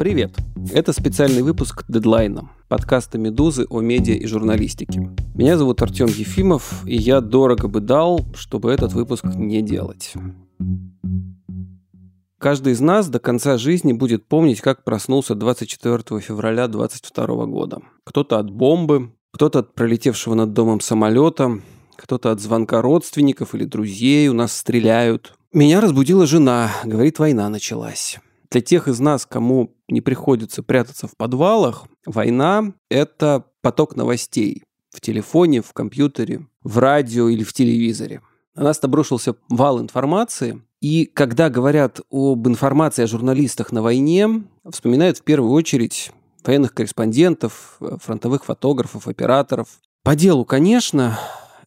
Привет! Это специальный выпуск «Дедлайна» подкаста «Медузы» о медиа и журналистике. Меня зовут Артем Ефимов, и я дорого бы дал, чтобы этот выпуск не делать. Каждый из нас до конца жизни будет помнить, как проснулся 24 февраля 2022 года. Кто-то от бомбы, кто-то от пролетевшего над домом самолета, кто-то от звонка родственников или друзей, у нас стреляют. Меня разбудила жена, говорит, война началась. Для тех из нас, кому не приходится прятаться в подвалах, война – это поток новостей в телефоне, в компьютере, в радио или в телевизоре. На нас обрушился вал информации, и когда говорят об информации о журналистах на войне, вспоминают в первую очередь военных корреспондентов, фронтовых фотографов, операторов. По делу, конечно,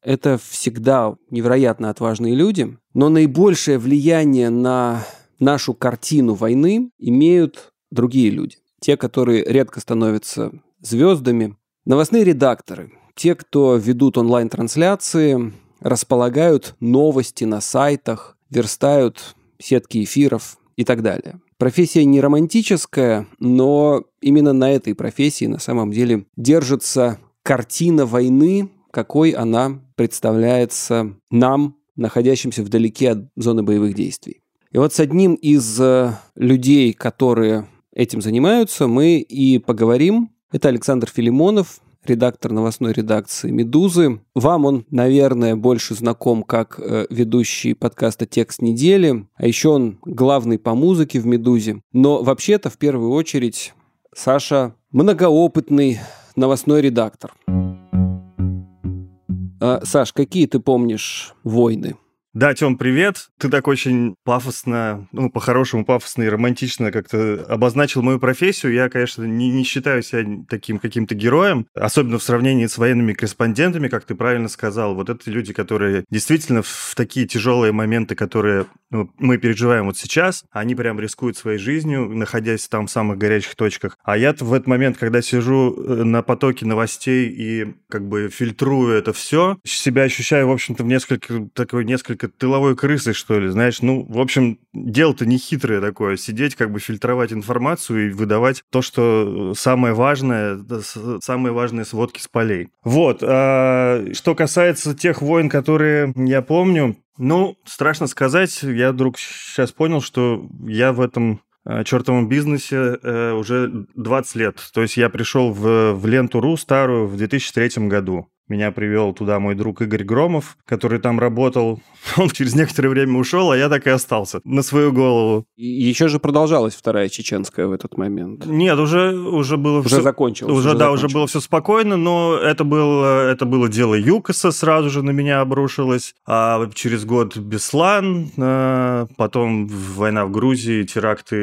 это всегда невероятно отважные люди, но наибольшее влияние на нашу картину войны имеют другие люди. Те, которые редко становятся звездами. Новостные редакторы, те, кто ведут онлайн-трансляции, располагают новости на сайтах, верстают сетки эфиров и так далее. Профессия не романтическая, но именно на этой профессии на самом деле держится картина войны, какой она представляется нам, находящимся вдалеке от зоны боевых действий. И вот с одним из э, людей, которые этим занимаются, мы и поговорим. Это Александр Филимонов, редактор новостной редакции «Медузы». Вам он, наверное, больше знаком как э, ведущий подкаста «Текст недели», а еще он главный по музыке в «Медузе». Но вообще-то, в первую очередь, Саша многоопытный новостной редактор. А, Саш, какие ты помнишь войны? Да, Тём, привет. Ты так очень пафосно, ну, по-хорошему пафосно и романтично как-то обозначил мою профессию. Я, конечно, не, не считаю себя таким каким-то героем, особенно в сравнении с военными корреспондентами, как ты правильно сказал. Вот это люди, которые действительно в такие тяжелые моменты, которые ну, мы переживаем вот сейчас, они прям рискуют своей жизнью, находясь там в самых горячих точках. А я в этот момент, когда сижу э, на потоке новостей и как бы фильтрую это все, себя ощущаю, в общем-то, в несколько, такой несколько немножко тыловой крысой, что ли, знаешь. Ну, в общем, дело-то не хитрое такое. Сидеть, как бы фильтровать информацию и выдавать то, что самое важное, самые важные сводки с полей. Вот. А, что касается тех войн, которые я помню, ну, страшно сказать, я вдруг сейчас понял, что я в этом а, чертовом бизнесе э, уже 20 лет. То есть я пришел в, в ленту.ру старую в 2003 году. Меня привел туда мой друг Игорь Громов, который там работал. Он через некоторое время ушел, а я так и остался на свою голову. И еще же продолжалась вторая чеченская в этот момент. Нет, уже, уже было уже все... закончилось. Уже, уже да, закончилось. уже было все спокойно, но это было, это было дело ЮКОСа, сразу же на меня обрушилось. А через год Беслан, а, потом война в Грузии, теракты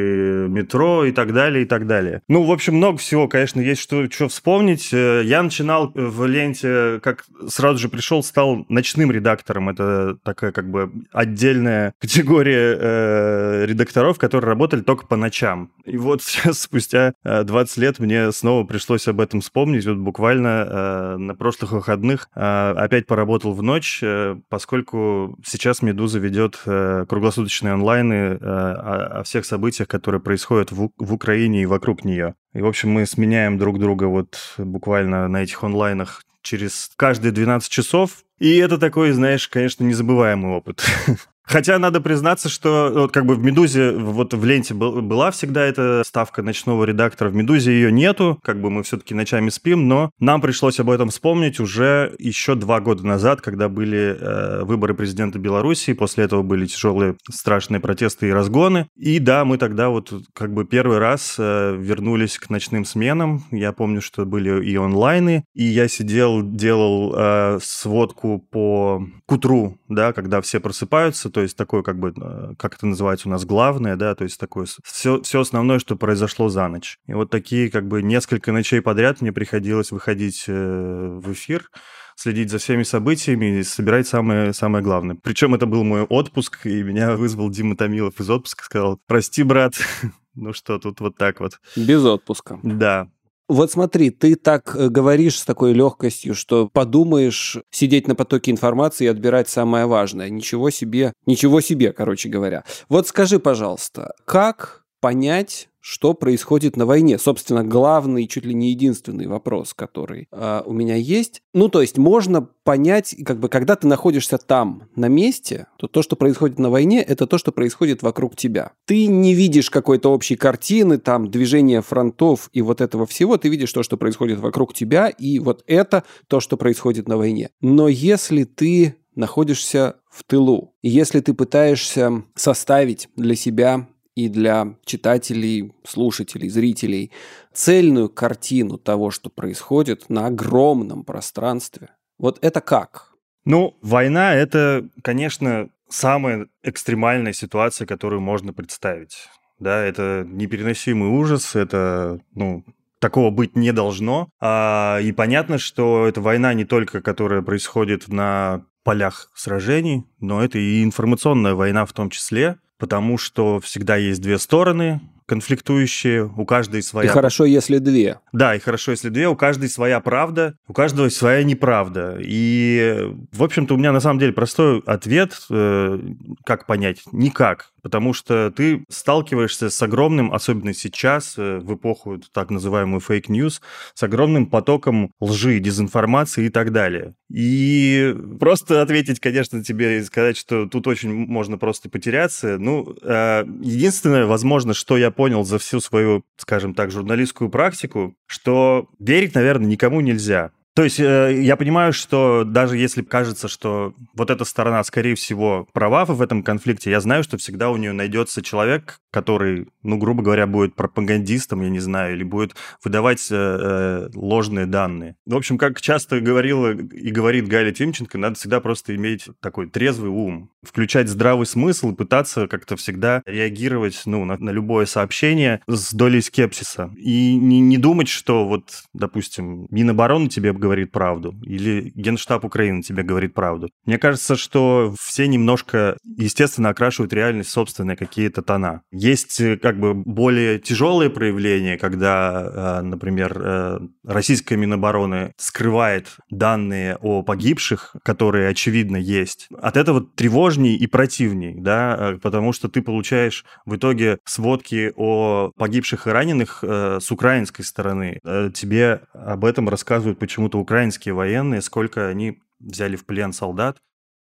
метро и так далее, и так далее. Ну, в общем, много всего, конечно, есть что, что вспомнить. Э, я начинал в ленте как сразу же пришел, стал ночным редактором. Это такая как бы отдельная категория э, редакторов, которые работали только по ночам. И вот сейчас, спустя 20 э, лет, мне снова пришлось об этом вспомнить. Вот буквально э, на прошлых выходных э, опять поработал в ночь, э, поскольку сейчас «Медуза» ведет э, круглосуточные онлайны э, о, о всех событиях, которые происходят в, в Украине и вокруг нее. И, в общем, мы сменяем друг друга вот буквально на этих онлайнах через каждые 12 часов. И это такой, знаешь, конечно, незабываемый опыт. Хотя надо признаться, что вот как бы в «Медузе», вот в ленте был, была всегда эта ставка ночного редактора. В «Медузе» ее нету, как бы мы все-таки ночами спим, но нам пришлось об этом вспомнить уже еще два года назад, когда были э, выборы президента Беларуси, после этого были тяжелые страшные протесты и разгоны. И да, мы тогда вот как бы первый раз э, вернулись к ночным сменам. Я помню, что были и онлайны, и я сидел, делал э, сводку по к утру, да, когда все просыпаются, то есть такое как бы, э, как это называется у нас, главное, да, то есть такое все, все основное, что произошло за ночь. И вот такие как бы несколько ночей подряд мне приходилось выходить э, в эфир следить за всеми событиями и собирать самое, самое главное. Причем это был мой отпуск, и меня вызвал Дима Томилов из отпуска, сказал, прости, брат, ну что, тут вот так вот. Без отпуска. Да, вот смотри, ты так э, говоришь с такой легкостью, что подумаешь сидеть на потоке информации и отбирать самое важное. Ничего себе, ничего себе, короче говоря. Вот скажи, пожалуйста, как понять, что происходит на войне. Собственно, главный, чуть ли не единственный вопрос, который э, у меня есть. Ну, то есть можно понять, как бы, когда ты находишься там, на месте, то то, что происходит на войне, это то, что происходит вокруг тебя. Ты не видишь какой-то общей картины, там, движения фронтов и вот этого всего, ты видишь то, что происходит вокруг тебя, и вот это то, что происходит на войне. Но если ты находишься в тылу, если ты пытаешься составить для себя и для читателей, слушателей, зрителей цельную картину того, что происходит на огромном пространстве. Вот это как? Ну, война – это, конечно, самая экстремальная ситуация, которую можно представить. Да, это непереносимый ужас, это, ну, такого быть не должно. А, и понятно, что это война не только, которая происходит на полях сражений, но это и информационная война в том числе потому что всегда есть две стороны, конфликтующие, у каждой своя... И хорошо, если две. Да, и хорошо, если две, у каждой своя правда, у каждого своя неправда. И, в общем-то, у меня на самом деле простой ответ, э, как понять, никак потому что ты сталкиваешься с огромным, особенно сейчас, э, в эпоху так называемую fake news, с огромным потоком лжи, дезинформации и так далее. И просто ответить, конечно, тебе и сказать, что тут очень можно просто потеряться. Ну, э, единственное, возможно, что я понял за всю свою, скажем так, журналистскую практику, что верить, наверное, никому нельзя. То есть э, я понимаю, что даже если кажется, что вот эта сторона, скорее всего, права в этом конфликте, я знаю, что всегда у нее найдется человек, который, ну, грубо говоря, будет пропагандистом, я не знаю, или будет выдавать э, э ложные данные. В общем, как часто говорила и говорит Галя Тимченко, надо всегда просто иметь такой трезвый ум, включать здравый смысл и пытаться как-то всегда реагировать, ну, на, на любое сообщение с долей скепсиса. И не, не думать, что вот, допустим, Минобороны тебе говорит правду, или Генштаб Украины тебе говорит правду. Мне кажется, что все немножко, естественно, окрашивают реальность собственные какие-то тона. Есть э, как бы более тяжелые проявления, когда, э, например, э, российская Минобороны скрывает данные о погибших, которые, очевидно, есть. От этого тревожней и противней, да, потому что ты получаешь в итоге сводки о погибших и раненых с украинской стороны. Тебе об этом рассказывают почему почему-то украинские военные, сколько они взяли в плен солдат.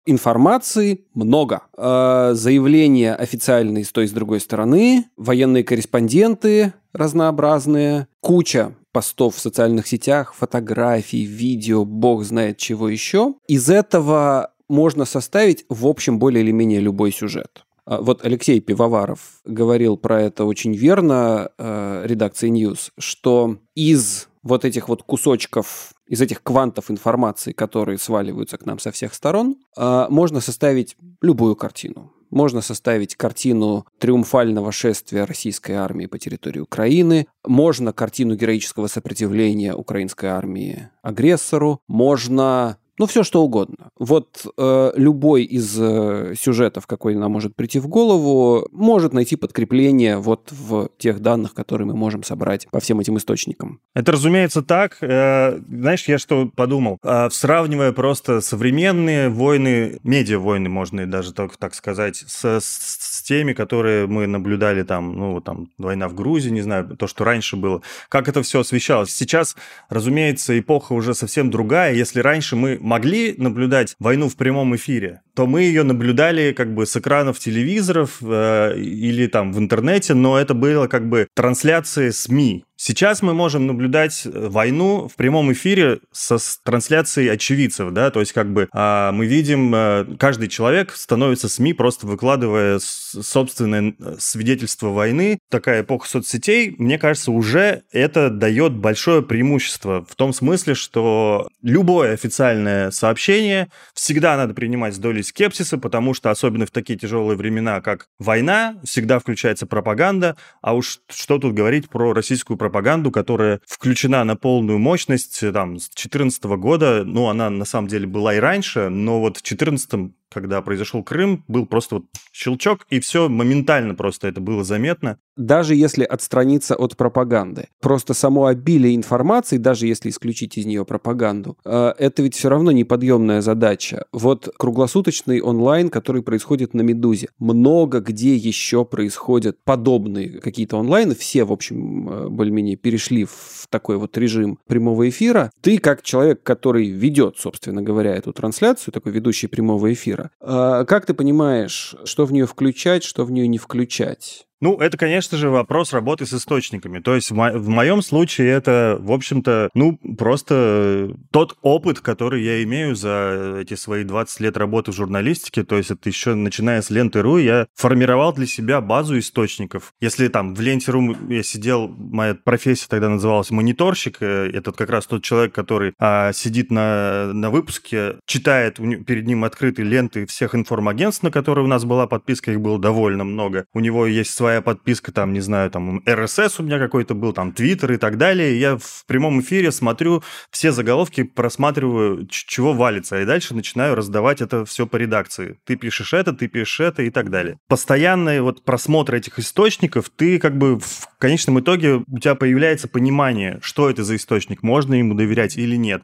Информации много. Э, заявления официальные с той и с другой стороны, военные корреспонденты разнообразные, куча постов в социальных сетях, фотографий, видео, бог знает чего еще. Из этого можно составить, в общем, более или менее любой сюжет. А, вот Алексей Пивоваров говорил про это очень верно, э, редакции News, что из вот этих вот кусочков, из этих квантов информации, которые сваливаются к нам со всех сторон, а, можно составить любую картину. Можно составить картину триумфального шествия российской армии по территории Украины, можно картину героического сопротивления украинской армии агрессору, можно ну, все что угодно. Вот э, любой из э, сюжетов, какой нам может прийти в голову, может найти подкрепление вот в тех данных, которые мы можем собрать по всем этим источникам. Это, разумеется, так. Э, знаешь, я что подумал? Э, сравнивая просто современные войны, медиа-войны, можно даже так, так сказать, с, с теми, которые мы наблюдали там, ну, там, война в Грузии, не знаю, то, что раньше было. Как это все освещалось? Сейчас, разумеется, эпоха уже совсем другая. Если раньше мы могли наблюдать войну в прямом эфире, то мы ее наблюдали как бы с экранов телевизоров э, или там в интернете, но это было как бы трансляции СМИ. Сейчас мы можем наблюдать э, войну в прямом эфире со с трансляцией очевидцев, да, то есть как бы а, мы видим, а, каждый человек становится СМИ, просто выкладывая собственное э, свидетельство войны. Такая эпоха соцсетей, мне кажется, уже это дает большое преимущество в том смысле, что любое официальное сообщение всегда надо принимать с долей скепсиса, потому что особенно в такие тяжелые времена, как война, всегда включается пропаганда, а уж что тут говорить про российскую пропаганду пропаганду, которая включена на полную мощность там, с 2014 года. Ну, она на самом деле была и раньше, но вот в 2014 когда произошел Крым, был просто вот щелчок, и все моментально просто это было заметно. Даже если отстраниться от пропаганды. Просто само обилие информации, даже если исключить из нее пропаганду, э, это ведь все равно неподъемная задача. Вот круглосуточный онлайн, который происходит на «Медузе». Много где еще происходят подобные какие-то онлайны. Все, в общем, э, более-менее перешли в такой вот режим прямого эфира. Ты, как человек, который ведет, собственно говоря, эту трансляцию, такой ведущий прямого эфира, как ты понимаешь, что в нее включать, что в нее не включать? Ну, это, конечно же, вопрос работы с источниками. То есть в, мо- в моем случае это, в общем-то, ну, просто тот опыт, который я имею за эти свои 20 лет работы в журналистике, то есть это еще начиная с ленты.ру, я формировал для себя базу источников. Если там в ленте.ру я сидел, моя профессия тогда называлась мониторщик, э, этот как раз тот человек, который а, сидит на, на выпуске, читает перед ним открытые ленты всех информагентств, на которые у нас была подписка, их было довольно много. У него есть своя своя подписка, там, не знаю, там, RSS у меня какой-то был, там, Twitter и так далее. Я в прямом эфире смотрю все заголовки, просматриваю, чего валится, и дальше начинаю раздавать это все по редакции. Ты пишешь это, ты пишешь это и так далее. Постоянный вот просмотр этих источников, ты как бы в конечном итоге у тебя появляется понимание, что это за источник, можно ему доверять или нет.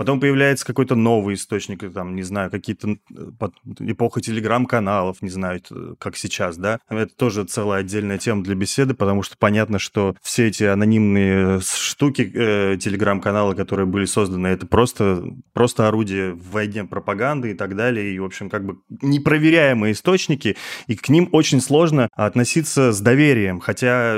Потом появляется какой-то новый источник, там, не знаю, какие-то эпоха телеграм-каналов, не знаю, как сейчас, да. Это тоже целая отдельная тема для беседы, потому что понятно, что все эти анонимные штуки, э, телеграм-каналы, которые были созданы, это просто, просто орудие в войне пропаганды и так далее, и, в общем, как бы непроверяемые источники, и к ним очень сложно относиться с доверием, хотя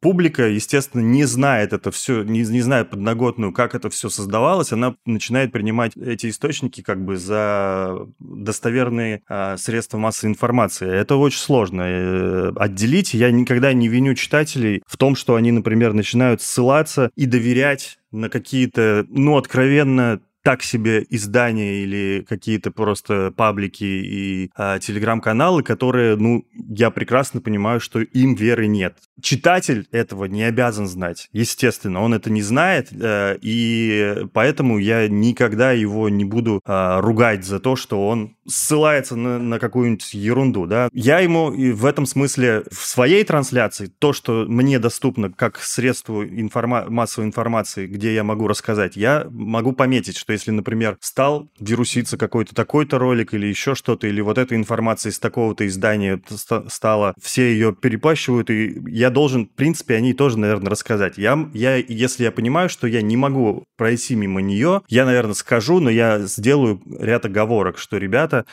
публика, естественно, не знает это все, не, не знает подноготную, как это все создавалось, она начинает принимать эти источники как бы за достоверные а, средства массовой информации. Это очень сложно э, отделить. Я никогда не виню читателей в том, что они, например, начинают ссылаться и доверять на какие-то, ну, откровенно так себе издания или какие-то просто паблики и а, телеграм-каналы, которые, ну, я прекрасно понимаю, что им веры нет. Читатель этого не обязан знать, естественно, он это не знает, э, и поэтому я никогда его не буду э, ругать за то, что он ссылается на, на какую-нибудь ерунду, да. Я ему в этом смысле в своей трансляции то, что мне доступно как средство информа- массовой информации, где я могу рассказать, я могу пометить, что если, например, стал деруситься какой-то такой-то ролик или еще что-то, или вот эта информация из такого-то издания стала, все ее перепащивают, и я должен, в принципе, о ней тоже, наверное, рассказать. Я, я, если я понимаю, что я не могу пройти мимо нее, я, наверное, скажу, но я сделаю ряд оговорок, что, ребята,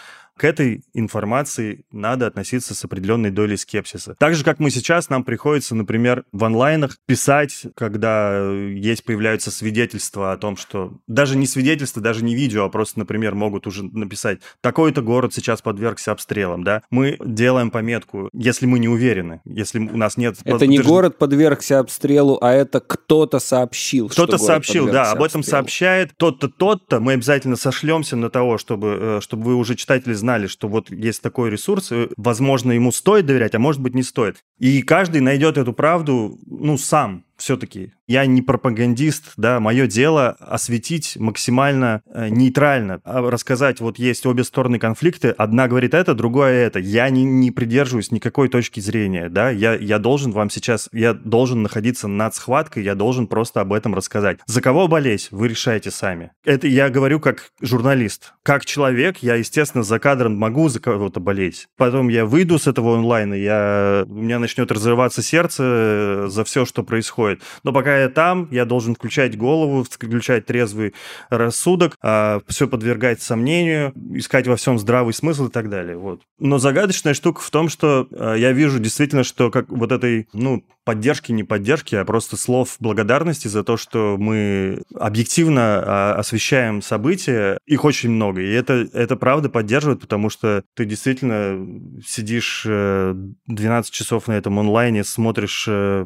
к этой информации надо относиться с определенной долей скепсиса. Так же, как мы сейчас, нам приходится, например, в онлайнах писать, когда есть, появляются свидетельства о том, что... Даже не свидетельства, даже не видео, а просто, например, могут уже написать, такой-то город сейчас подвергся обстрелам, да? Мы делаем пометку, если мы не уверены, если у нас нет... Это подтвержд... не город подвергся обстрелу, а это кто-то сообщил, Кто-то сообщил, да, об этом сообщает тот-то, тот-то. Мы обязательно сошлемся на того, чтобы, э, чтобы вы уже, читатели, знали, что вот есть такой ресурс, возможно, ему стоит доверять, а может быть, не стоит. И каждый найдет эту правду, ну, сам все-таки я не пропагандист, да, мое дело осветить максимально э, нейтрально, а рассказать, вот есть обе стороны конфликта, одна говорит это, другое это. Я не, не придерживаюсь никакой точки зрения, да, я, я должен вам сейчас, я должен находиться над схваткой, я должен просто об этом рассказать. За кого болеть, вы решаете сами. Это я говорю как журналист. Как человек, я, естественно, за кадром могу за кого-то болеть. Потом я выйду с этого онлайна, я, у меня начнет разрываться сердце э, за все, что происходит происходит. Но пока я там, я должен включать голову, включать трезвый рассудок, а, все подвергать сомнению, искать во всем здравый смысл и так далее. Вот. Но загадочная штука в том, что а, я вижу действительно, что как вот этой, ну, поддержки, не поддержки, а просто слов благодарности за то, что мы объективно а, освещаем события. Их очень много. И это, это правда поддерживает, потому что ты действительно сидишь 12 э, часов на этом онлайне, смотришь э,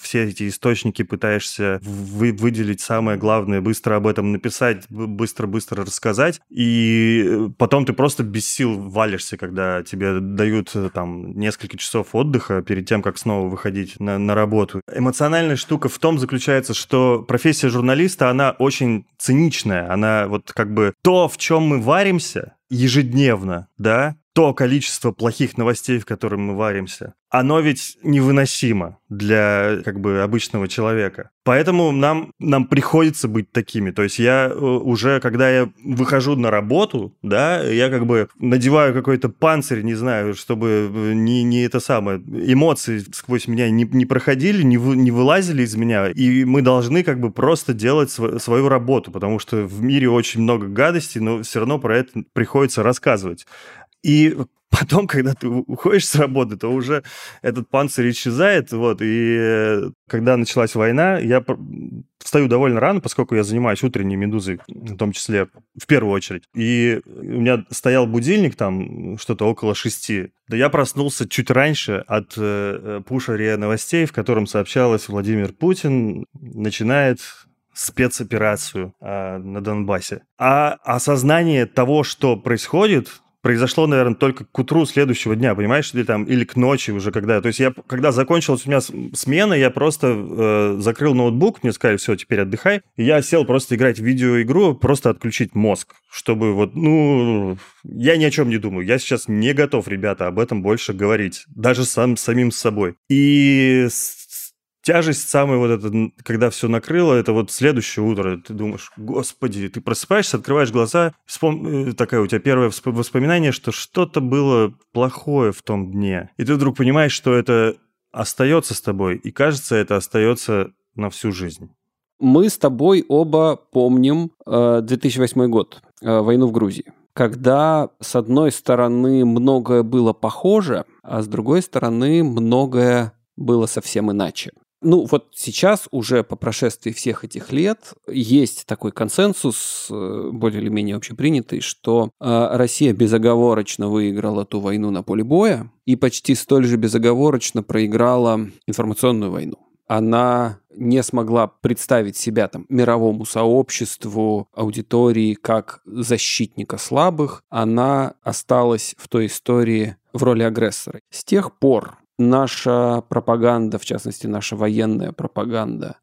все эти источники, пытаешься вы, выделить самое главное, быстро об этом написать, быстро-быстро рассказать, и э, потом ты просто без сил валишься, когда тебе дают э, там несколько часов отдыха перед тем, как снова выходить на, на работу. Эмоциональная штука в том заключается, что профессия журналиста, она очень циничная, она вот как бы то, в чем мы варимся ежедневно, да, то количество плохих новостей, в котором мы варимся, оно ведь невыносимо для как бы обычного человека. Поэтому нам, нам приходится быть такими. То есть я э, уже, когда я выхожу на работу, да, я как бы надеваю какой-то панцирь, не знаю, чтобы э, не, не это самое, эмоции сквозь меня не, не проходили, не, вы, не вылазили из меня. И мы должны как бы просто делать св- свою работу, потому что в мире очень много гадостей, но все равно про это приходится рассказывать. И потом, когда ты уходишь с работы, то уже этот панцирь исчезает, вот, и когда началась война, я встаю довольно рано, поскольку я занимаюсь утренней медузой, в том числе, в первую очередь, и у меня стоял будильник там что-то около шести, да я проснулся чуть раньше от э, пуша Новостей, в котором сообщалось, Владимир Путин начинает спецоперацию э, на Донбассе. А осознание того, что происходит, произошло, наверное, только к утру следующего дня, понимаешь, или там, или к ночи уже, когда... То есть я, когда закончилась у меня смена, я просто э, закрыл ноутбук, мне сказали, все, теперь отдыхай, и я сел просто играть в видеоигру, просто отключить мозг, чтобы вот, ну, я ни о чем не думаю, я сейчас не готов, ребята, об этом больше говорить, даже сам самим с собой. И тяжесть самая вот эта, когда все накрыло, это вот следующее утро. Ты думаешь, господи, ты просыпаешься, открываешь глаза, вспом... Э, такая у тебя первое воспоминание, что что-то было плохое в том дне. И ты вдруг понимаешь, что это остается с тобой, и кажется, это остается на всю жизнь. Мы с тобой оба помним 2008 э, год, э, войну в Грузии когда с одной стороны многое было похоже, а с другой стороны многое было совсем иначе. Ну, вот сейчас уже по прошествии всех этих лет есть такой консенсус, э, более или менее общепринятый, что э, Россия безоговорочно выиграла ту войну на поле боя и почти столь же безоговорочно проиграла информационную войну. Она не смогла представить себя там мировому сообществу, аудитории как защитника слабых, она осталась в той истории в роли агрессора. С тех пор наша пропаганда, в частности, наша военная пропаганда,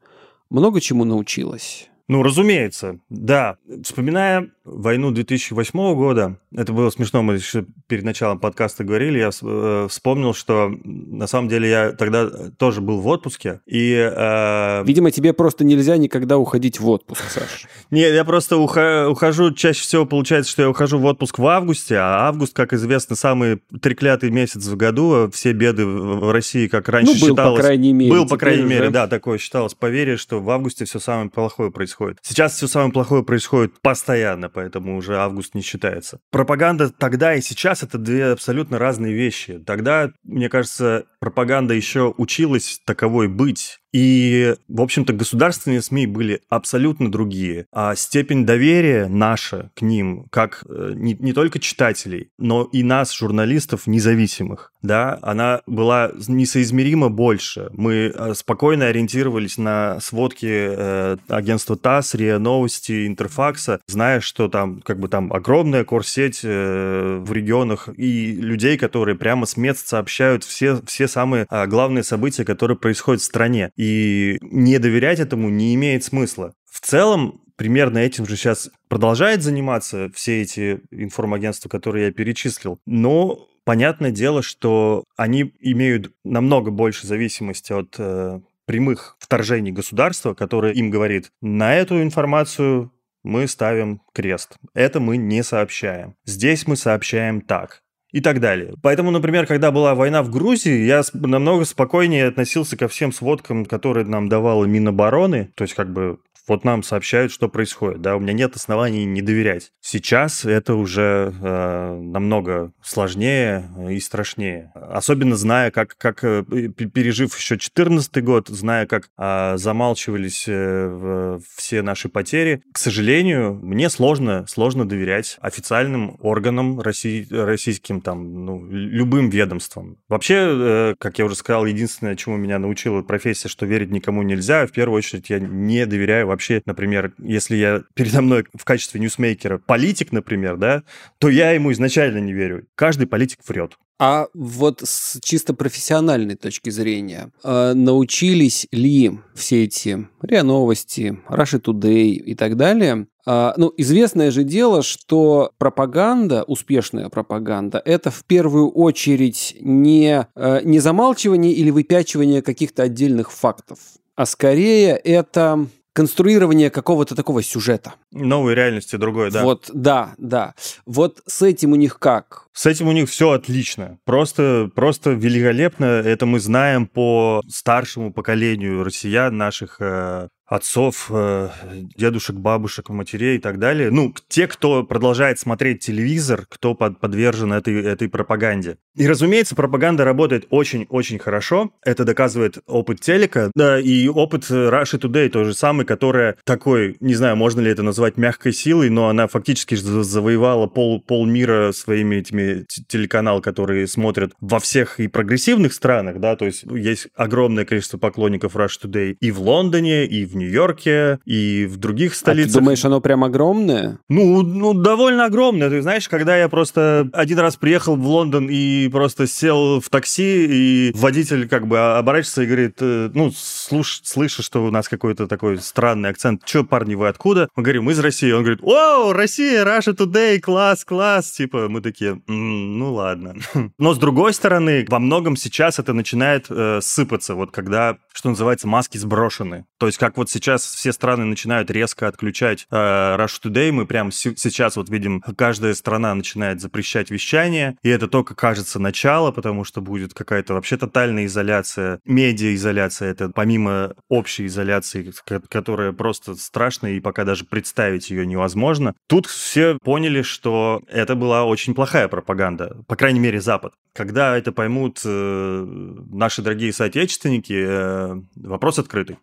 много чему научилась. Ну, разумеется, да. Вспоминая войну 2008 года, это было смешно, мы еще перед началом подкаста говорили, я э, вспомнил, что на самом деле я тогда тоже был в отпуске, и... Э... Видимо, тебе просто нельзя никогда уходить в отпуск, Саш. Нет, я просто ухожу, чаще всего получается, что я ухожу в отпуск в августе, а август, как известно, самый треклятый месяц в году, все беды в России, как раньше ну, был, считалось... по крайней мере. Был, по крайней уже... мере, да, такое считалось поверье, что в августе все самое плохое происходит. Сейчас все самое плохое происходит постоянно, поэтому уже август не считается. Пропаганда тогда и сейчас это две абсолютно разные вещи. Тогда, мне кажется, пропаганда еще училась таковой быть. И, в общем-то, государственные СМИ были абсолютно другие. А степень доверия наша к ним, как э, не, не только читателей, но и нас, журналистов независимых, да, она была несоизмеримо больше. Мы э, спокойно ориентировались на сводки э, агентства ТАСС, РИА Новости, Интерфакса, зная, что там как бы там огромная корсеть э, в регионах и людей, которые прямо с мест сообщают все, все самые э, главные события, которые происходят в стране. И не доверять этому не имеет смысла. В целом, примерно этим же сейчас продолжает заниматься все эти информагентства, которые я перечислил. Но понятное дело, что они имеют намного больше зависимости от э, прямых вторжений государства, которое им говорит, на эту информацию мы ставим крест. Это мы не сообщаем. Здесь мы сообщаем так и так далее. Поэтому, например, когда была война в Грузии, я намного спокойнее относился ко всем сводкам, которые нам давала Минобороны, то есть как бы вот нам сообщают, что происходит, да, у меня нет оснований не доверять. Сейчас это уже э, намного сложнее и страшнее. Особенно зная, как, как э, пережив еще 2014 год, зная, как э, замалчивались э, все наши потери, к сожалению, мне сложно, сложно доверять официальным органам России, российским, там, ну, любым ведомствам. Вообще, э, как я уже сказал, единственное, чему меня научила профессия, что верить никому нельзя. В первую очередь, я не доверяю вообще, например, если я передо мной в качестве ньюсмейкера политик, например, да, то я ему изначально не верю. Каждый политик врет. А вот с чисто профессиональной точки зрения, э, научились ли все эти РИА Новости, Russia Today и так далее э, ну, известное же дело, что пропаганда, успешная пропаганда, это в первую очередь не, э, не замалчивание или выпячивание каких-то отдельных фактов, а скорее это конструирование какого-то такого сюжета. Новой реальности другой, да. Вот, да, да. Вот с этим у них как? С этим у них все отлично. Просто, просто великолепно. Это мы знаем по старшему поколению россиян, наших э, отцов, э, дедушек, бабушек, матерей и так далее. Ну, те, кто продолжает смотреть телевизор, кто под, подвержен этой, этой пропаганде. И, разумеется, пропаганда работает очень-очень хорошо. Это доказывает опыт телека, да, и опыт Russia Today тоже самый, которая такой, не знаю, можно ли это назвать мягкой силой, но она фактически завоевала пол, пол мира своими этими телеканал, которые смотрят во всех и прогрессивных странах, да, то есть есть огромное количество поклонников Russia Today и в Лондоне, и в Нью-Йорке и в других столицах. А ты думаешь, оно прям огромное? Ну, ну, довольно огромное. Ты знаешь, когда я просто один раз приехал в Лондон и просто сел в такси, и водитель как бы оборачивается и говорит, «Э, ну, слуш, слышу, что у нас какой-то такой странный акцент. Че, парни, вы откуда? Мы говорим, мы из России. Он говорит, о, Россия, Russia Today, класс, класс. Типа, мы такие, м-м, ну ладно. Но с другой стороны, во многом сейчас это начинает э, сыпаться, вот когда, что называется, маски сброшены. То есть как вот сейчас все страны начинают резко отключать э, Rush Today, мы прямо сейчас вот видим, каждая страна начинает запрещать вещание, и это только кажется начало, потому что будет какая-то вообще тотальная изоляция, медиаизоляция, это помимо общей изоляции, которая просто страшная, и пока даже представить ее невозможно. Тут все поняли, что это была очень плохая пропаганда, по крайней мере, Запад. Когда это поймут э, наши дорогие соотечественники, э, вопрос открытый.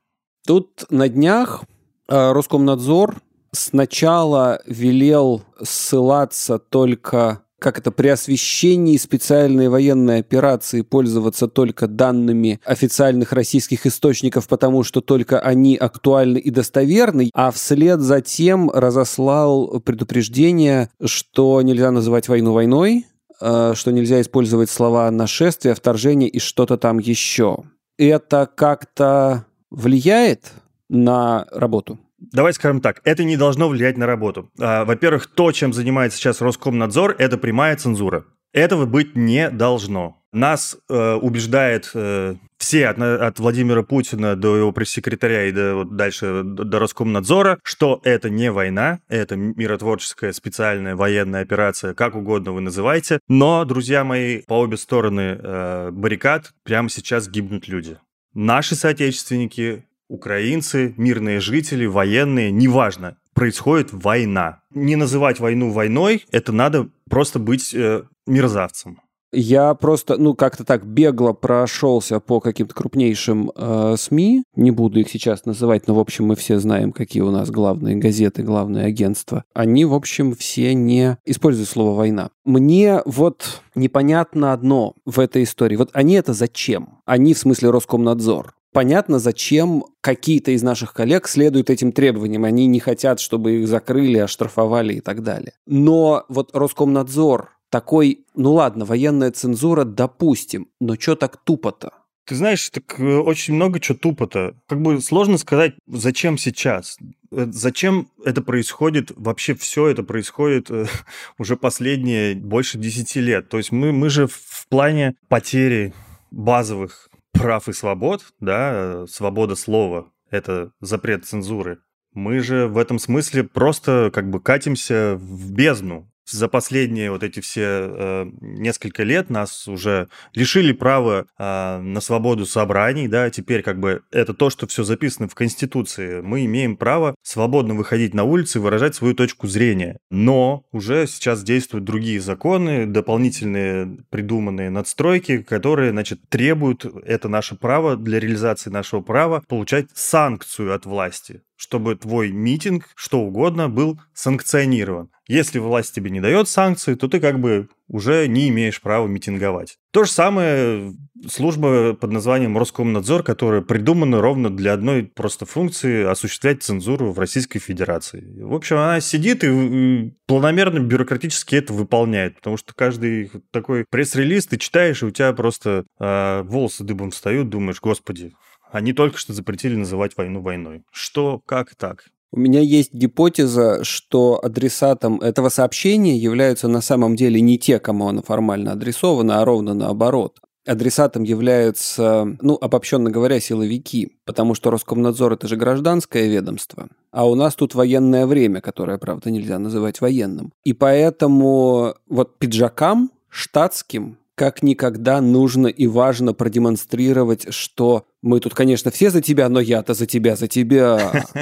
Тут на днях э, Роскомнадзор сначала велел ссылаться только как это, при освещении специальной военной операции пользоваться только данными официальных российских источников, потому что только они актуальны и достоверны, а вслед за тем разослал предупреждение, что нельзя называть войну войной, э, что нельзя использовать слова нашествие, вторжение и что-то там еще. Это как-то влияет на работу? Давай скажем так, это не должно влиять на работу. А, во-первых, то, чем занимается сейчас Роскомнадзор, это прямая цензура. Этого быть не должно. Нас э, убеждает э, все от, от Владимира Путина до его пресс-секретаря и до, вот дальше до Роскомнадзора, что это не война, это миротворческая специальная военная операция, как угодно вы называете. Но, друзья мои, по обе стороны э, баррикад прямо сейчас гибнут люди. Наши соотечественники украинцы, мирные жители, военные, неважно, происходит война. Не называть войну войной, это надо просто быть э, мерзавцем. Я просто, ну, как-то так бегло прошелся по каким-то крупнейшим э, СМИ. Не буду их сейчас называть, но, в общем, мы все знаем, какие у нас главные газеты, главные агентства. Они, в общем, все не используют слово «война». Мне вот непонятно одно в этой истории. Вот они это зачем? Они, в смысле, Роскомнадзор понятно, зачем какие-то из наших коллег следуют этим требованиям. Они не хотят, чтобы их закрыли, оштрафовали и так далее. Но вот Роскомнадзор такой, ну ладно, военная цензура, допустим, но что так тупо-то? Ты знаешь, так э, очень много чего тупо-то. Как бы сложно сказать, зачем сейчас. Э, зачем это происходит? Вообще все это происходит э, уже последние больше 10 лет. То есть мы, мы же в плане потери базовых прав и свобод, да, свобода слова — это запрет цензуры. Мы же в этом смысле просто как бы катимся в бездну. За последние вот эти все э, несколько лет нас уже лишили права э, на свободу собраний, да, теперь как бы это то, что все записано в Конституции. Мы имеем право свободно выходить на улицы и выражать свою точку зрения. Но уже сейчас действуют другие законы, дополнительные придуманные надстройки, которые, значит, требуют это наше право для реализации нашего права получать санкцию от власти чтобы твой митинг, что угодно, был санкционирован. Если власть тебе не дает санкции, то ты как бы уже не имеешь права митинговать. То же самое служба под названием Роскомнадзор, которая придумана ровно для одной просто функции осуществлять цензуру в Российской Федерации. В общем, она сидит и планомерно бюрократически это выполняет, потому что каждый такой пресс-релиз ты читаешь, и у тебя просто э, волосы дыбом встают, думаешь, господи, они только что запретили называть войну войной. Что, как так? У меня есть гипотеза, что адресатом этого сообщения являются на самом деле не те, кому оно формально адресовано, а ровно наоборот. Адресатом являются, ну, обобщенно говоря, силовики, потому что Роскомнадзор – это же гражданское ведомство, а у нас тут военное время, которое, правда, нельзя называть военным. И поэтому вот пиджакам штатским как никогда нужно и важно продемонстрировать, что мы тут, конечно, все за тебя, но я-то за тебя, за тебя.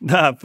Да,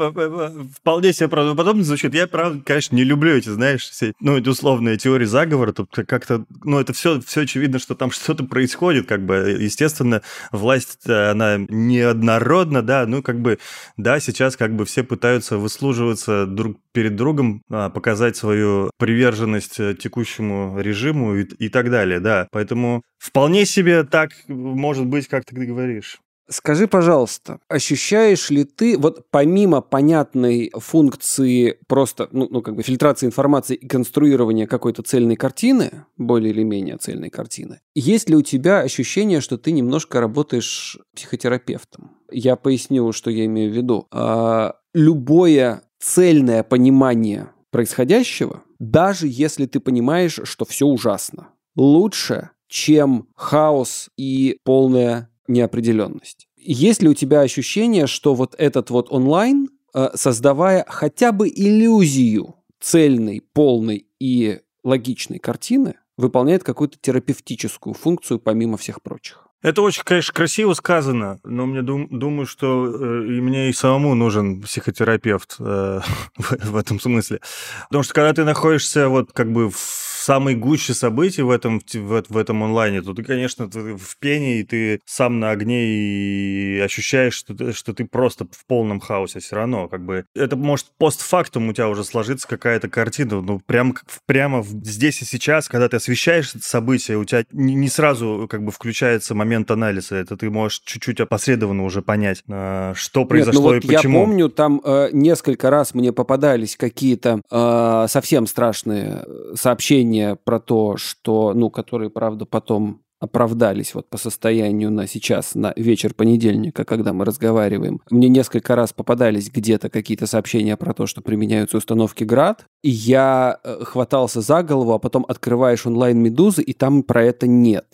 вполне себе правдоподобно звучит. Я, правда, конечно, не люблю эти, знаешь, все, ну, эти условные теории заговора. Тут как-то, ну, это все, все очевидно, что там что-то происходит, как бы. Естественно, власть, она неоднородна, да, ну, как бы, да, сейчас как бы все пытаются выслуживаться друг перед другом, а, показать свою приверженность э, текущему режиму и, и так далее, да. Поэтому вполне себе так может быть, как ты говоришь говоришь. Скажи, пожалуйста, ощущаешь ли ты, вот помимо понятной функции просто, ну, ну как бы фильтрации информации и конструирования какой-то цельной картины, более или менее цельной картины, есть ли у тебя ощущение, что ты немножко работаешь психотерапевтом? Я поясню, что я имею в виду. А, любое цельное понимание происходящего, даже если ты понимаешь, что все ужасно, лучше, чем хаос и полная неопределенность. Есть ли у тебя ощущение, что вот этот вот онлайн, э, создавая хотя бы иллюзию цельной, полной и логичной картины, выполняет какую-то терапевтическую функцию помимо всех прочих? Это очень, конечно, красиво сказано, но мне дум, думаю, что э, и мне и самому нужен психотерапевт э, в, в этом смысле. Потому что когда ты находишься вот как бы в самой гуще событий в этом, в, в этом онлайне, то ты, конечно, ты в пене, и ты сам на огне и ощущаешь, что ты, что ты просто в полном хаосе все равно. Как бы это может постфактум у тебя уже сложиться какая-то картина, ну, прям, прямо здесь и сейчас, когда ты освещаешь это событие, у тебя не, не сразу как бы включается момент анализа. Это ты можешь чуть-чуть опосредованно уже понять, а, что произошло Нет, ну вот и почему. Я помню, там э, несколько раз мне попадались какие-то э, совсем страшные сообщения мнения про то, что, ну, которые, правда, потом оправдались вот по состоянию на сейчас, на вечер понедельника, когда мы разговариваем. Мне несколько раз попадались где-то какие-то сообщения про то, что применяются установки ГРАД, и я э, хватался за голову, а потом открываешь онлайн-медузы, и там про это нет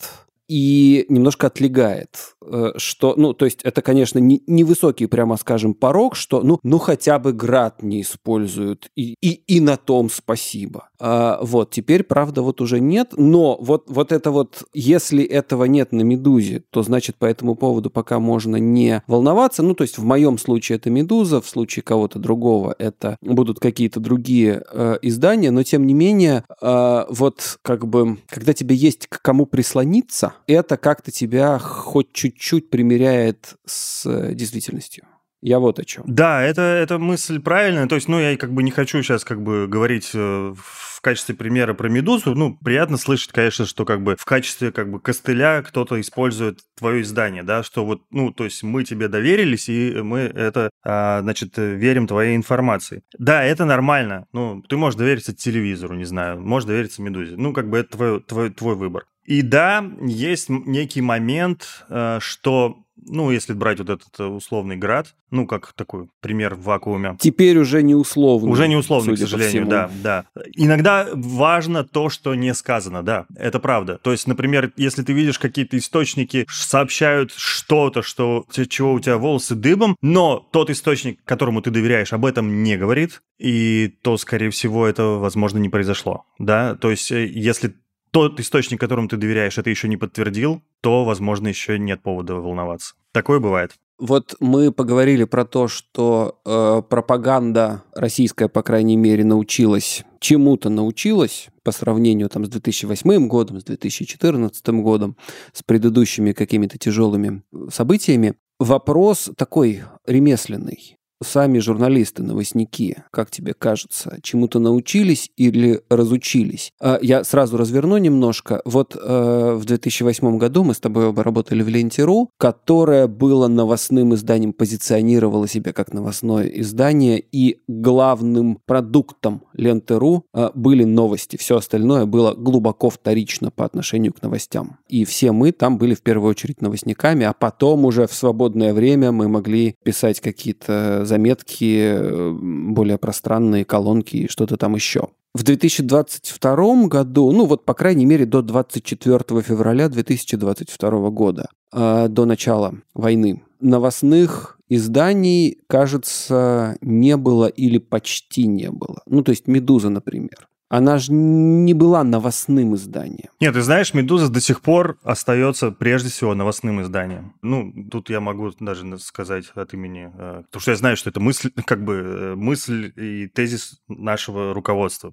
и немножко отлегает. Э, что, ну, то есть это, конечно, не, невысокий, прямо скажем, порог, что, ну, ну хотя бы град не используют, и, и, и на том спасибо. А, вот, теперь, правда, вот уже нет, но вот, вот это вот, если этого нет на «Медузе», то, значит, по этому поводу пока можно не волноваться. Ну, то есть в моем случае это «Медуза», в случае кого-то другого это будут какие-то другие э, издания, но, тем не менее, э, вот как бы, когда тебе есть к кому прислониться, это как-то тебя хоть чуть-чуть примеряет с э, действительностью. Я вот о чем. Да, это, это мысль правильная. То есть, ну, я как бы не хочу сейчас как бы говорить э, в качестве примера про медузу. Ну, приятно слышать, конечно, что как бы в качестве как бы костыля кто-то использует твое издание, да, что вот, ну, то есть мы тебе доверились, и мы это, а, значит, верим твоей информации. Да, это нормально. Ну, ты можешь довериться телевизору, не знаю, можешь довериться медузе. Ну, как бы это твой, твой, твой выбор. И да, есть некий момент, э, что ну, если брать вот этот э, условный град, ну, как такой пример в вакууме. Теперь уже не условно. Уже не условно, к сожалению, да, да. Иногда важно то, что не сказано, да, это правда. То есть, например, если ты видишь какие-то источники, сообщают что-то, что, чего у тебя волосы дыбом, но тот источник, которому ты доверяешь, об этом не говорит, и то, скорее всего, это, возможно, не произошло, да. То есть, э, если тот источник, которому ты доверяешь, это еще не подтвердил, то, возможно, еще нет повода волноваться. Такое бывает. Вот мы поговорили про то, что э, пропаганда российская, по крайней мере, научилась чему-то научилась по сравнению там, с 2008 годом, с 2014 годом, с предыдущими какими-то тяжелыми событиями. Вопрос такой ремесленный сами журналисты, новостники, как тебе кажется, чему-то научились или разучились? А, я сразу разверну немножко. Вот э, в 2008 году мы с тобой оба работали в Ленте.ру, которое было новостным изданием, позиционировало себя как новостное издание, и главным продуктом Ленты.ру э, были новости. Все остальное было глубоко вторично по отношению к новостям. И все мы там были в первую очередь новостниками, а потом уже в свободное время мы могли писать какие-то заметки, более пространные колонки и что-то там еще. В 2022 году, ну вот по крайней мере до 24 февраля 2022 года, э, до начала войны, новостных изданий, кажется, не было или почти не было. Ну, то есть «Медуза», например она же не была новостным изданием. Нет, ты знаешь, «Медуза» до сих пор остается прежде всего новостным изданием. Ну, тут я могу даже сказать от имени... Э, потому что я знаю, что это мысль, как бы э, мысль и тезис нашего руководства.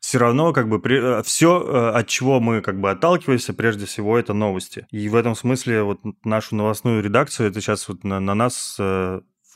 Все равно как бы э, все, от чего мы как бы отталкиваемся, прежде всего, это новости. И в этом смысле вот нашу новостную редакцию это сейчас вот на, на нас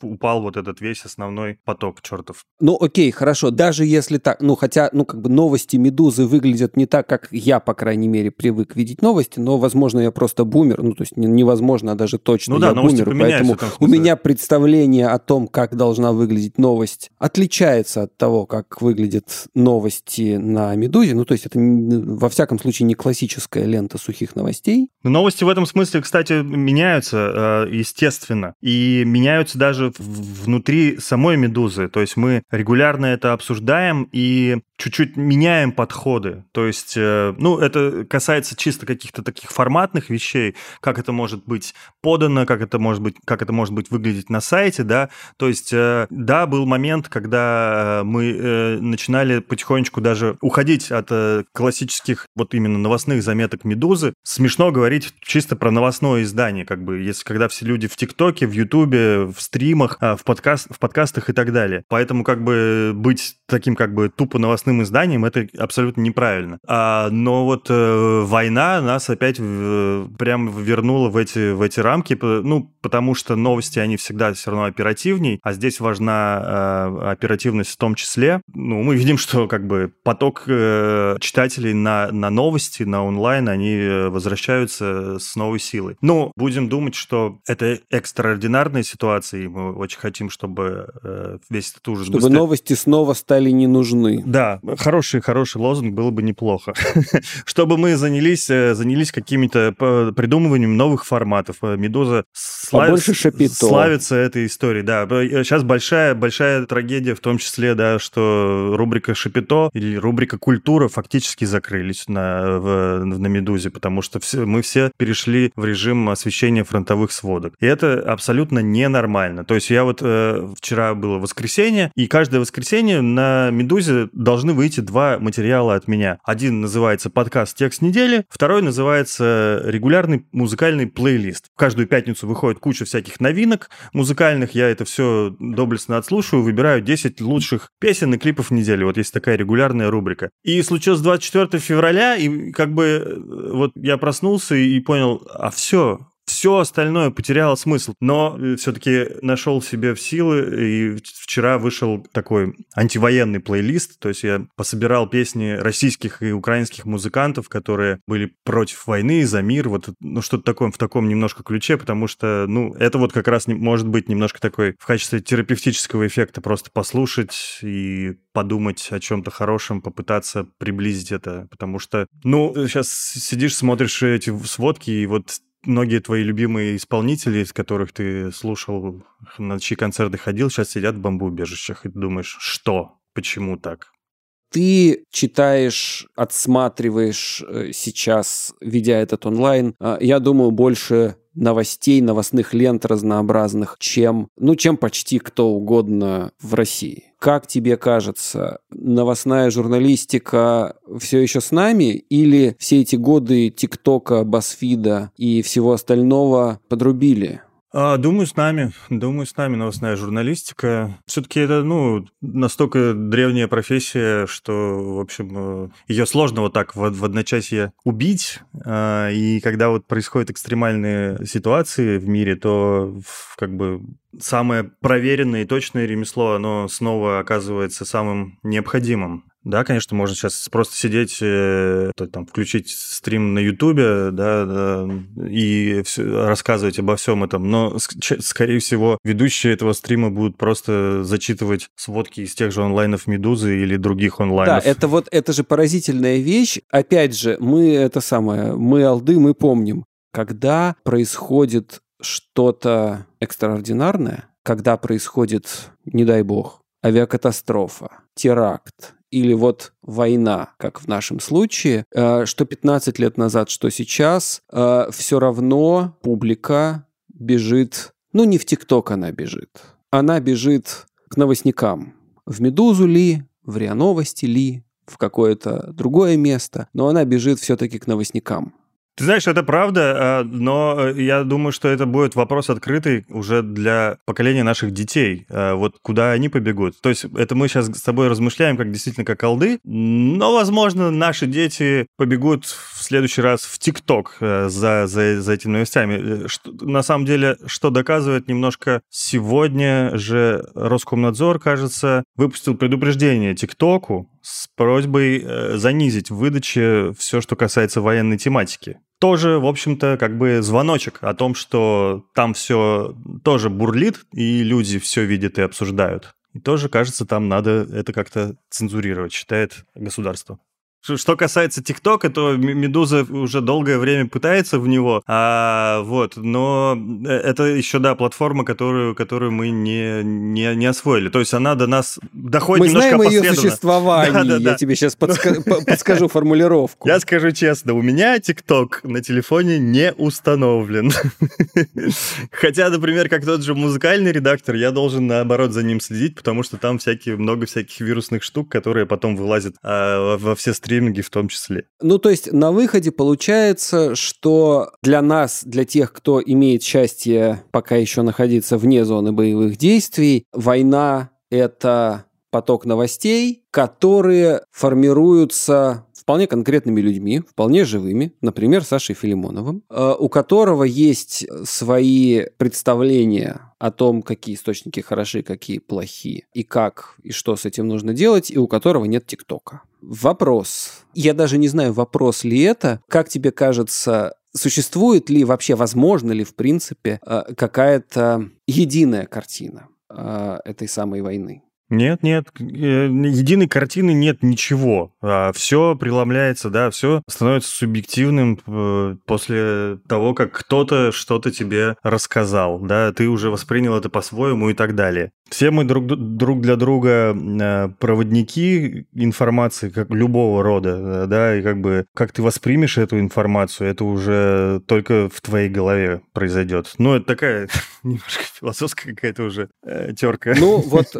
упал вот этот весь основной поток чертов. Ну, окей, хорошо. Даже если так, ну, хотя, ну, как бы новости «Медузы» выглядят не так, как я, по крайней мере, привык видеть новости, но, возможно, я просто бумер, ну, то есть невозможно, а даже точно ну, да, я бумер, поэтому у меня представление о том, как должна выглядеть новость, отличается от того, как выглядят новости на «Медузе», ну, то есть это, во всяком случае, не классическая лента сухих новостей. Новости в этом смысле, кстати, меняются, э, естественно, и меняются даже внутри самой «Медузы». То есть мы регулярно это обсуждаем и чуть-чуть меняем подходы. То есть, э, ну, это касается чисто каких-то таких форматных вещей, как это может быть подано, как это может быть, как это может быть выглядеть на сайте, да. То есть, э, да, был момент, когда мы э, начинали потихонечку даже уходить от классических вот именно новостных заметок «Медузы». Смешно говорить чисто про новостное издание, как бы, если когда все люди в ТикТоке, в Ютубе, в стримах, в, подкаст, в подкастах и так далее. Поэтому как бы быть таким как бы тупо новостным изданием, это абсолютно неправильно. А, но вот э, война нас опять в, прям вернула в эти, в эти рамки, ну, потому что новости, они всегда все равно оперативней, а здесь важна э, оперативность в том числе. Ну, мы видим, что как бы поток э, читателей на, на новости, на онлайн, они э, возвращаются с новой силой. Но будем думать, что это экстраординарная ситуация, и мы очень хотим, чтобы э, весь этот ужас... Чтобы быстрее... новости снова стали не нужны. Да, хороший, хороший лозунг было бы неплохо. Чтобы мы занялись, э, занялись какими-то придумыванием новых форматов. Э, Медуза слав... славится этой историей. Да, сейчас большая, большая трагедия в том числе, да, что рубрика Шапито или рубрика Культура фактически закрылись на, в, на Медузе, потому что все, мы все перешли в режим освещения фронтовых сводок. И это абсолютно ненормально. То есть я вот э, вчера было воскресенье, и каждое воскресенье на Медузе должны выйти два материала от меня. Один называется подкаст «Текст недели», второй называется регулярный музыкальный плейлист. Каждую пятницу выходит куча всяких новинок музыкальных, я это все доблестно отслушаю, выбираю 10 лучших песен и клипов недели. Вот есть такая регулярная рубрика. И случилось 24 февраля, и как бы э, вот я проснулся и понял, а все, все остальное потеряло смысл. Но э, все-таки нашел себе в силы, и вчера вышел такой антивоенный плейлист, то есть я пособирал песни российских и украинских музыкантов, которые были против войны, за мир, вот ну, что-то такое в таком немножко ключе, потому что, ну, это вот как раз может быть немножко такой в качестве терапевтического эффекта просто послушать и подумать о чем-то хорошем, попытаться приблизить это, потому что, ну, сейчас сидишь, смотришь эти сводки, и вот многие твои любимые исполнители, из которых ты слушал, на чьи концерты ходил, сейчас сидят в бомбоубежищах, и ты думаешь, что? Почему так? ты читаешь, отсматриваешь э, сейчас, видя этот онлайн, э, я думаю, больше новостей, новостных лент разнообразных, чем, ну, чем почти кто угодно в России. Как тебе кажется, новостная журналистика все еще с нами или все эти годы ТикТока, Басфида и всего остального подрубили? А, думаю, с нами. Думаю, с нами новостная журналистика. Все-таки это, ну, настолько древняя профессия, что, в общем, э, ее сложно вот так в, в одночасье убить. А, и когда вот происходят экстремальные ситуации в мире, то как бы самое проверенное и точное ремесло, оно снова оказывается самым необходимым. Да, конечно, можно сейчас просто сидеть, э, там, включить стрим на Ютубе, да, да, и все, рассказывать обо всем этом, но, скорее всего, ведущие этого стрима будут просто зачитывать сводки из тех же онлайнов Медузы или других онлайнов. Да, это вот, это же поразительная вещь. Опять же, мы это самое, мы алды, мы помним, когда происходит что-то экстраординарное, когда происходит, не дай бог, авиакатастрофа, теракт, или вот война, как в нашем случае, э, что 15 лет назад, что сейчас, э, все равно публика бежит, ну не в ТикТок она бежит, она бежит к новостникам. В «Медузу» ли, в РИА Новости ли, в какое-то другое место, но она бежит все-таки к новостникам. Ты знаешь, это правда, а, но э, я думаю, что это будет вопрос открытый уже для поколения наших детей. А, вот куда они побегут. То есть это мы сейчас с тобой размышляем как действительно как колды, но, возможно, наши дети побегут в следующий раз в ТикТок э, за, за, за этими новостями. Э, что, на самом деле, что доказывает немножко сегодня же Роскомнадзор, кажется, выпустил предупреждение ТикТоку с просьбой занизить в выдаче все, что касается военной тематики тоже, в общем-то, как бы звоночек о том, что там все тоже бурлит, и люди все видят и обсуждают. И тоже, кажется, там надо это как-то цензурировать, считает государство. Что касается ТикТока, то Медуза уже долгое время пытается в него, а, вот, но э, это еще, да, платформа, которую, которую мы не, не, не освоили. То есть она до нас доходит мы немножко знаем о ее существовании, да, да, да. я тебе сейчас подска- подскажу формулировку. Я скажу честно, у меня ТикТок на телефоне не установлен. Хотя, например, как тот же музыкальный редактор, я должен, наоборот, за ним следить, потому что там всякие, много всяких вирусных штук, которые потом вылазят а, во все стримы стриминге в том числе. Ну, то есть на выходе получается, что для нас, для тех, кто имеет счастье пока еще находиться вне зоны боевых действий, война — это поток новостей, которые формируются вполне конкретными людьми, вполне живыми, например, Сашей Филимоновым, э, у которого есть свои представления о том, какие источники хороши, какие плохие, и как, и что с этим нужно делать, и у которого нет ТикТока. Вопрос. Я даже не знаю, вопрос ли это. Как тебе кажется, существует ли вообще, возможно ли в принципе э, какая-то единая картина э, этой самой войны? Нет, нет, э, единой картины нет ничего. А все преломляется, да, все становится субъективным э, после того, как кто-то что-то тебе рассказал, да, ты уже воспринял это по-своему и так далее. Все мы друг, друг для друга э, проводники информации, как любого рода, да, и как бы как ты воспримешь эту информацию, это уже только в твоей голове произойдет. Ну, это такая немножко философская какая-то уже терка. Ну, вот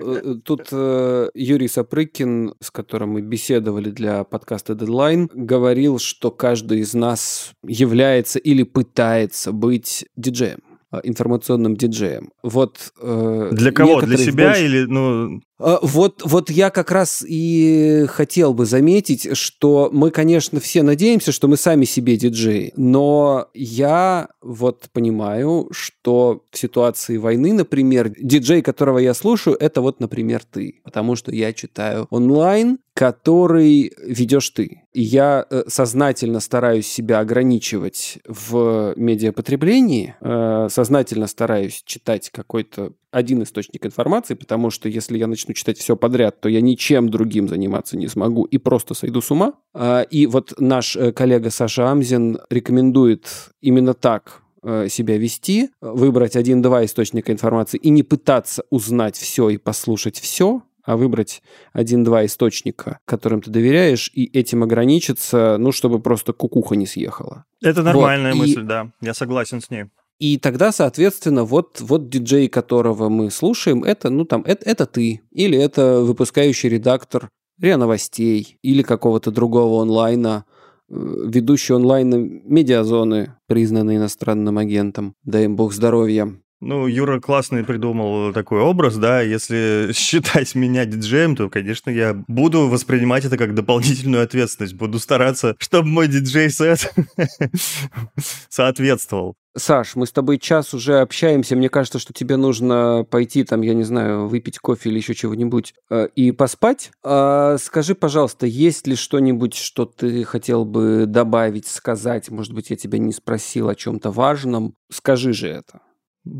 тут вот э, Юрий Сапрыкин, с которым мы беседовали для подкаста Deadline, говорил, что каждый из нас является или пытается быть диджеем э, информационным диджеем. Вот э, для кого? Для себя больше... или ну? Э, вот, вот я как раз и хотел бы заметить, что мы, конечно, все надеемся, что мы сами себе диджеи, но я вот понимаю, что в ситуации войны, например, диджей, которого я слушаю, это вот, например, ты, потому что я читаю онлайн, который ведешь ты. Я э, сознательно стараюсь себя ограничивать в медиапотреблении, э, сознательно стараюсь читать какой-то один источник информации, потому что если я начну читать все подряд, то я ничем другим заниматься не смогу и просто сойду с ума. А, и вот наш э, коллега Саша Амзин рекомендует именно так э, себя вести, выбрать один-два источника информации и не пытаться узнать все и послушать все, а выбрать один-два источника, которым ты доверяешь, и этим ограничиться, ну, чтобы просто кукуха не съехала. Это нормальная вот. мысль, и... да, я согласен с ней. И тогда, соответственно, вот, вот диджей, которого мы слушаем, это, ну, там, это, это ты, или это выпускающий редактор РИА Новостей, или какого-то другого онлайна, э, ведущий онлайн медиазоны, признанный иностранным агентом, дай им бог здоровья. Ну, Юра классный придумал такой образ, да, если считать меня диджеем, то, конечно, я буду воспринимать это как дополнительную ответственность, буду стараться, чтобы мой диджей-сет соответствовал. Саш, мы с тобой час уже общаемся. Мне кажется, что тебе нужно пойти там, я не знаю, выпить кофе или еще чего-нибудь э, и поспать. А скажи, пожалуйста, есть ли что-нибудь, что ты хотел бы добавить, сказать? Может быть, я тебя не спросил о чем-то важном. Скажи же это.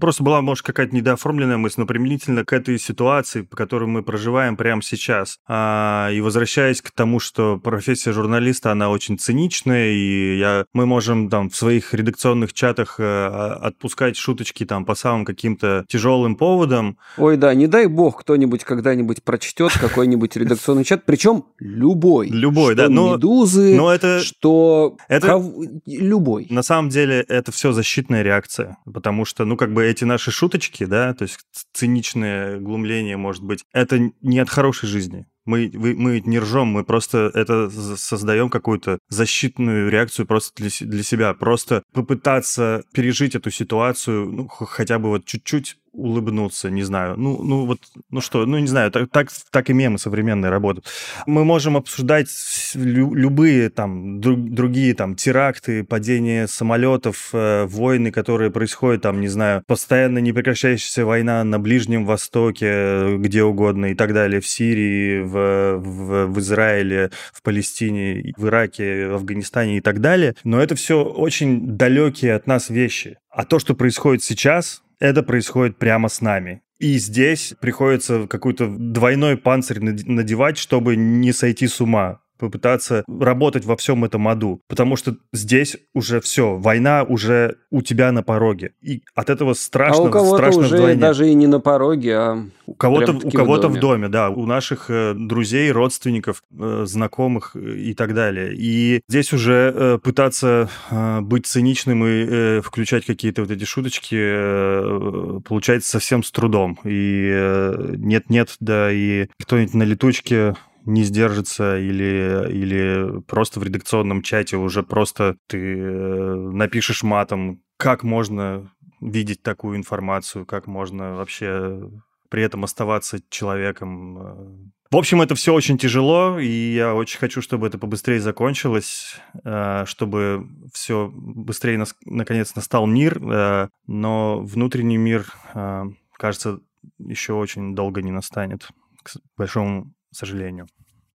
Просто была, может, какая-то недооформленная мысль, но применительно к этой ситуации, по которой мы проживаем прямо сейчас. А, и возвращаясь к тому, что профессия журналиста, она очень циничная, и я, мы можем там в своих редакционных чатах э, отпускать шуточки там по самым каким-то тяжелым поводам. Ой, да, не дай бог кто-нибудь когда-нибудь прочтет какой-нибудь редакционный чат, причем любой. Любой, да. Но, медузы, но это, что это, любой. На самом деле это все защитная реакция, потому что, ну, как как бы эти наши шуточки, да, то есть циничное глумление, может быть, это не от хорошей жизни. Мы, мы, мы не ржем, мы просто это создаем какую-то защитную реакцию просто для, для себя. Просто попытаться пережить эту ситуацию, ну, хотя бы вот чуть-чуть улыбнуться, не знаю. Ну, ну вот, ну что, ну не знаю, так, так, так и мемы современные работают. Мы можем обсуждать лю- любые там друг, другие там теракты, падение самолетов, э, войны, которые происходят там, не знаю, постоянно непрекращающаяся война на Ближнем Востоке, где угодно и так далее, в Сирии, в, в, в Израиле, в Палестине, в Ираке, в Афганистане и так далее. Но это все очень далекие от нас вещи. А то, что происходит сейчас, это происходит прямо с нами. И здесь приходится какой-то двойной панцирь надевать, чтобы не сойти с ума попытаться работать во всем этом аду. Потому что здесь уже все, война уже у тебя на пороге. И от этого страшно, а у кого-то страшно уже вдвойне. даже и не на пороге, а у кого-то, у кого-то в, доме. в доме, да, у наших э, друзей, родственников, э, знакомых э, и так далее. И здесь уже э, пытаться э, быть циничным и э, включать какие-то вот эти шуточки э, получается совсем с трудом. И э, нет-нет, да и кто-нибудь на летучке не сдержится или, или просто в редакционном чате уже просто ты э, напишешь матом, как можно видеть такую информацию, как можно вообще при этом оставаться человеком. Э. В общем, это все очень тяжело, и я очень хочу, чтобы это побыстрее закончилось, э, чтобы все быстрее наконец настал мир, но внутренний мир, кажется, еще очень долго не настанет, к большому сожалению.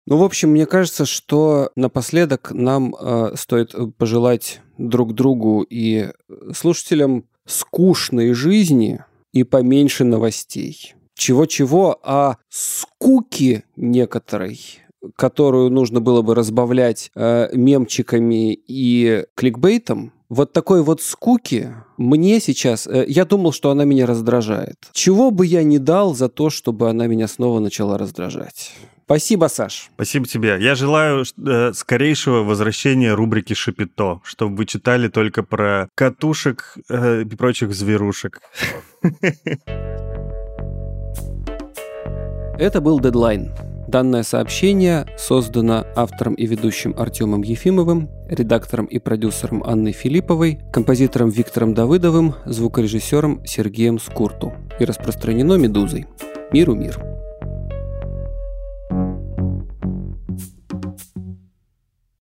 Ну, в общем, мне кажется, что напоследок нам э, стоит пожелать друг другу и слушателям скучной жизни и поменьше новостей. Чего-чего, а скуки некоторой, которую нужно было бы разбавлять э, мемчиками и кликбейтом, вот такой вот скуки мне сейчас, э, я думал, что она меня раздражает. Чего бы я не дал за то, чтобы она меня снова начала раздражать? Спасибо, Саш. Спасибо тебе. Я желаю э, скорейшего возвращения рубрики «Шапито», чтобы вы читали только про катушек э, и прочих зверушек. Это был «Дедлайн». Данное сообщение создано автором и ведущим Артемом Ефимовым, редактором и продюсером Анной Филипповой, композитором Виктором Давыдовым, звукорежиссером Сергеем Скурту и распространено «Медузой». Миру мир!